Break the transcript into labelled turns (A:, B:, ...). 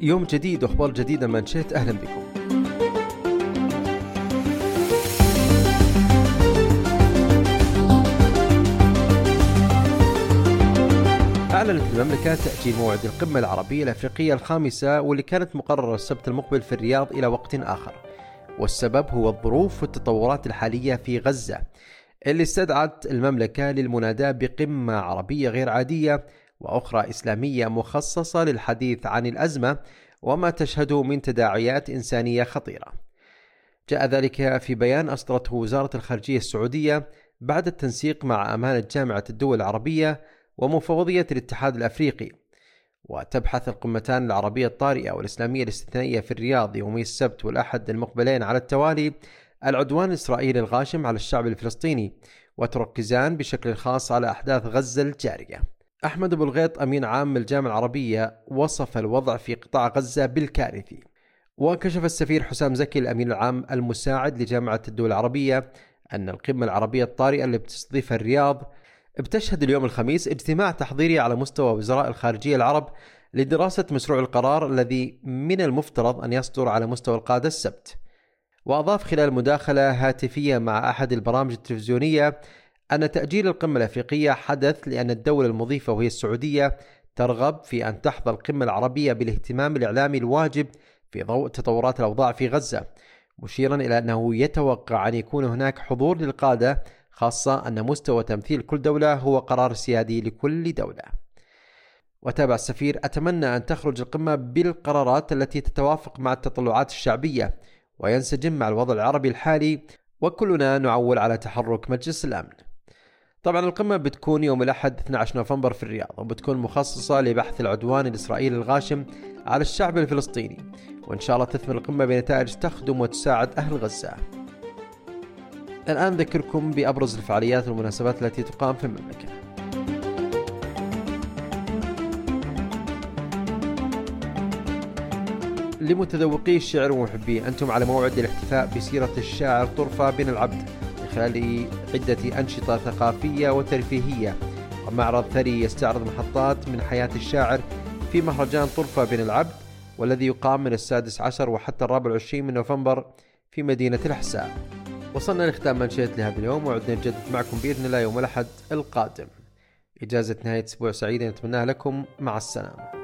A: يوم جديد وأخبار جديدة من شئت أهلا بكم. أعلنت المملكة تأجيل موعد القمة العربية الأفريقية الخامسة واللي كانت مقررة السبت المقبل في الرياض إلى وقت آخر. والسبب هو الظروف والتطورات الحالية في غزة اللي استدعت المملكة للمناداة بقمة عربية غير عادية وأخرى إسلامية مخصصة للحديث عن الأزمة وما تشهده من تداعيات إنسانية خطيرة. جاء ذلك في بيان أصدرته وزارة الخارجية السعودية بعد التنسيق مع أمانة جامعة الدول العربية ومفوضية الاتحاد الأفريقي وتبحث القمتان العربية الطارئة والإسلامية الاستثنائية في الرياض يومي السبت والأحد المقبلين على التوالي العدوان الإسرائيلي الغاشم على الشعب الفلسطيني وتركزان بشكل خاص على أحداث غزة الجارية أحمد أبو الغيط أمين عام الجامعة العربية وصف الوضع في قطاع غزة بالكارثي. وكشف السفير حسام زكي الأمين العام المساعد لجامعة الدول العربية أن القمة العربية الطارئة اللي بتستضيفها الرياض بتشهد اليوم الخميس اجتماع تحضيري على مستوى وزراء الخارجية العرب لدراسة مشروع القرار الذي من المفترض أن يصدر على مستوى القادة السبت. وأضاف خلال مداخلة هاتفية مع أحد البرامج التلفزيونية أن تأجيل القمة الأفريقية حدث لأن الدولة المضيفة وهي السعودية ترغب في أن تحظى القمة العربية بالاهتمام الإعلامي الواجب في ضوء تطورات الأوضاع في غزة مشيرا إلى أنه يتوقع أن يكون هناك حضور للقادة خاصة أن مستوى تمثيل كل دولة هو قرار سيادي لكل دولة. وتابع السفير: أتمنى أن تخرج القمة بالقرارات التي تتوافق مع التطلعات الشعبية وينسجم مع الوضع العربي الحالي وكلنا نعول على تحرك مجلس الأمن. طبعا القمة بتكون يوم الأحد 12 نوفمبر في الرياض وبتكون مخصصة لبحث العدوان الإسرائيلي الغاشم على الشعب الفلسطيني وإن شاء الله تثمر القمة بنتائج تخدم وتساعد أهل غزة. الآن نذكركم بأبرز الفعاليات والمناسبات التي تقام في المملكة لمتذوقي الشعر ومحبيه أنتم على موعد الاحتفاء بسيرة الشاعر طرفة بن العبد خلال عدة أنشطة ثقافية وترفيهية. ومعرض ثري يستعرض محطات من حياة الشاعر في مهرجان طرفة بن العبد والذي يقام من السادس عشر وحتى الرابع والعشرين من نوفمبر في مدينة الأحساء. وصلنا لختام منشيت لهذا اليوم وعدنا نجدد معكم بإذن الله يوم الأحد القادم. إجازة نهاية أسبوع سعيدة نتمناها لكم. مع السلامة.